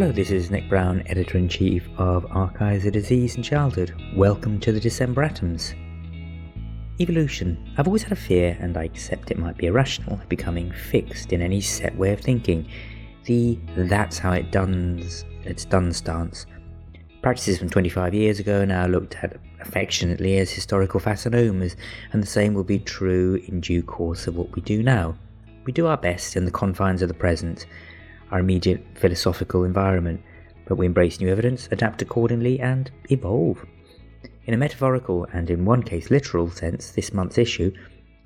Hello, this is Nick Brown, editor in chief of Archives of Disease in Childhood. Welcome to the December Atoms. Evolution. I've always had a fear, and I accept it might be irrational, of becoming fixed in any set way of thinking. The that's how it done's it's done stance. Practices from 25 years ago now looked at affectionately as historical fascinomas, and the same will be true in due course of what we do now. We do our best in the confines of the present, our immediate philosophical environment, but we embrace new evidence, adapt accordingly, and evolve. In a metaphorical and, in one case, literal sense, this month's issue,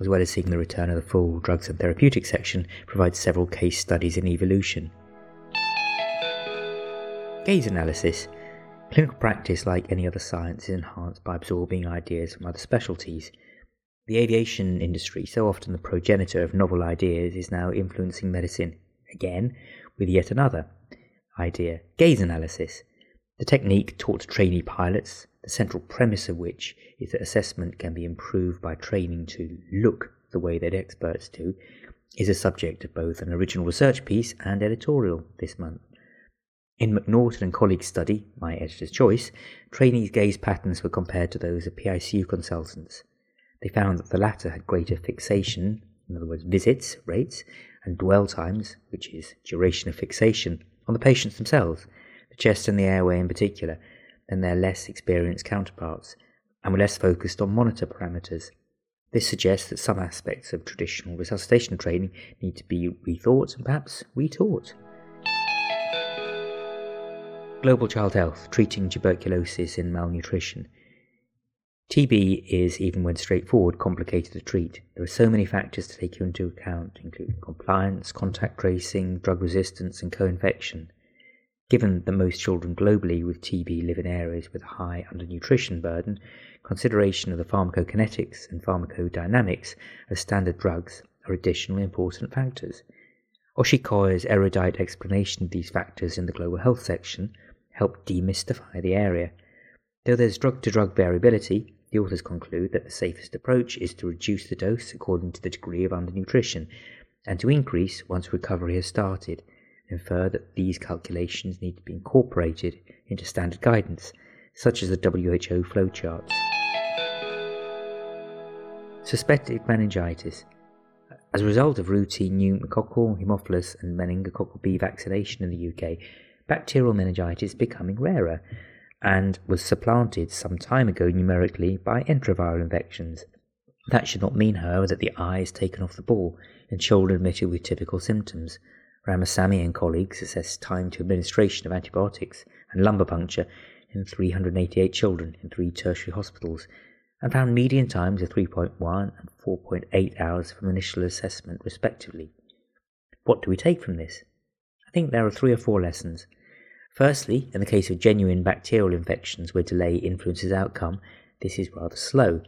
as well as seeing the return of the full drugs and therapeutics section, provides several case studies in evolution. Gaze analysis. Clinical practice, like any other science, is enhanced by absorbing ideas from other specialties. The aviation industry, so often the progenitor of novel ideas, is now influencing medicine again with yet another idea gaze analysis, the technique taught to trainee pilots, the central premise of which is that assessment can be improved by training to look the way that experts do, is a subject of both an original research piece and editorial this month. In McNaughton and colleagues' study, my editor's choice, trainees' gaze patterns were compared to those of PICU consultants. They found that the latter had greater fixation, in other words, visits rates, and dwell times, which is duration of fixation, on the patients themselves, the chest and the airway in particular, than their less experienced counterparts, and were less focused on monitor parameters. This suggests that some aspects of traditional resuscitation training need to be rethought and perhaps retaught. Global Child Health Treating Tuberculosis in Malnutrition TB is, even when straightforward, complicated to treat. There are so many factors to take into account, including compliance, contact tracing, drug resistance, and co infection. Given that most children globally with TB live in areas with a high undernutrition burden, consideration of the pharmacokinetics and pharmacodynamics of standard drugs are additional important factors. Oshikoya's erudite explanation of these factors in the global health section helped demystify the area. Though there's drug to drug variability, the authors conclude that the safest approach is to reduce the dose according to the degree of undernutrition, and to increase once recovery has started, infer that these calculations need to be incorporated into standard guidance, such as the WHO flowcharts. Suspected meningitis. As a result of routine pneumococcal, haemophilus, and meningococcal B vaccination in the UK, bacterial meningitis is becoming rarer and was supplanted some time ago numerically by enteroviral infections. That should not mean, however, that the eye is taken off the ball in children admitted with typical symptoms. Ramasamy and colleagues assessed time to administration of antibiotics and lumbar puncture in 388 children in three tertiary hospitals and found median times of 3.1 and 4.8 hours from initial assessment, respectively. What do we take from this? I think there are three or four lessons. Firstly, in the case of genuine bacterial infections where delay influences outcome, this is rather slow.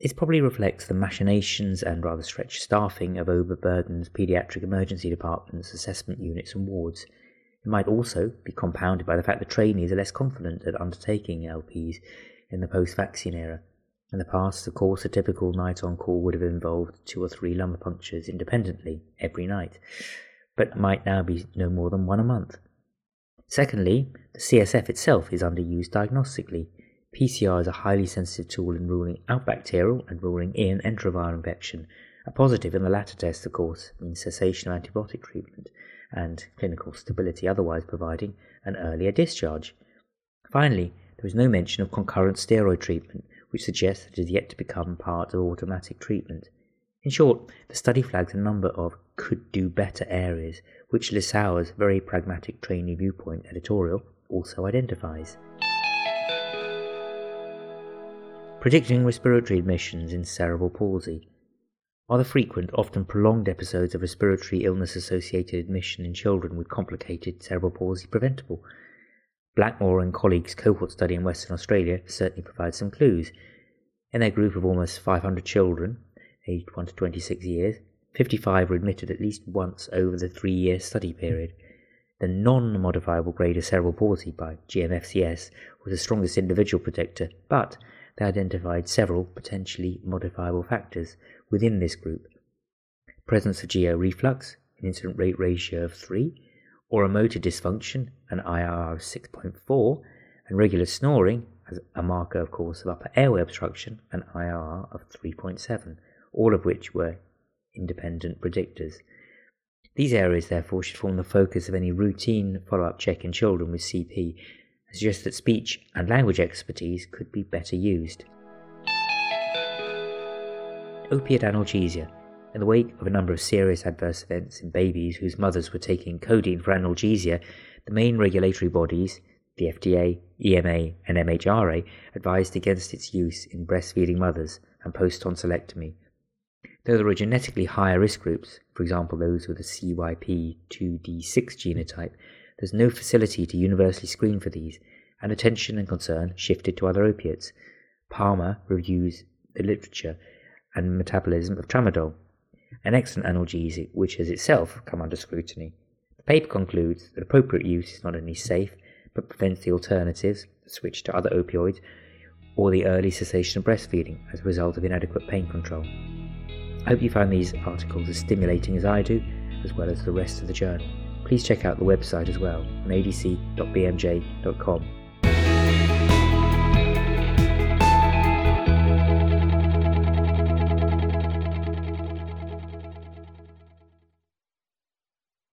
This probably reflects the machinations and rather stretched staffing of overburdened paediatric emergency departments, assessment units, and wards. It might also be compounded by the fact that trainees are less confident at undertaking LPs in the post vaccine era. In the past, of course, a typical night on call would have involved two or three lumbar punctures independently every night, but might now be no more than one a month. Secondly, the CSF itself is underused diagnostically. PCR is a highly sensitive tool in ruling out bacterial and ruling in enteroviral infection. A positive in the latter test, of course, means cessation of antibiotic treatment and clinical stability, otherwise providing an earlier discharge. Finally, there is no mention of concurrent steroid treatment, which suggests that it is yet to become part of automatic treatment. In short, the study flags a number of could do better areas, which Lissauer's very pragmatic trainee viewpoint editorial also identifies. Predicting respiratory admissions in cerebral palsy. Are the frequent, often prolonged episodes of respiratory illness associated admission in children with complicated cerebral palsy preventable? Blackmore and colleagues' cohort study in Western Australia certainly provides some clues. In their group of almost 500 children, aged 1 to 26 years, 55 were admitted at least once over the three year study period. The non modifiable grade of cerebral palsy by GMFCS was the strongest individual predictor, but they identified several potentially modifiable factors within this group. Presence of GO reflux, an incident rate ratio of 3, or oromotor dysfunction, an IRR of 6.4, and regular snoring, as a marker, of course, of upper airway obstruction, an IRR of 3.7, all of which were independent predictors. These areas, therefore, should form the focus of any routine follow up check in children with CP, and suggest that speech and language expertise could be better used. Opiate analgesia. In the wake of a number of serious adverse events in babies whose mothers were taking codeine for analgesia, the main regulatory bodies, the FDA, EMA, and MHRA, advised against its use in breastfeeding mothers and post tonsillectomy. There are genetically higher risk groups, for example those with a CYP2D6 genotype, there's no facility to universally screen for these, and attention and concern shifted to other opiates. Palmer reviews the literature and metabolism of tramadol, an excellent analgesic which has itself come under scrutiny. The paper concludes that appropriate use is not only safe, but prevents the alternatives, the switch to other opioids, or the early cessation of breastfeeding as a result of inadequate pain control. I hope you find these articles as stimulating as I do, as well as the rest of the journal. Please check out the website as well on adc.bmj.com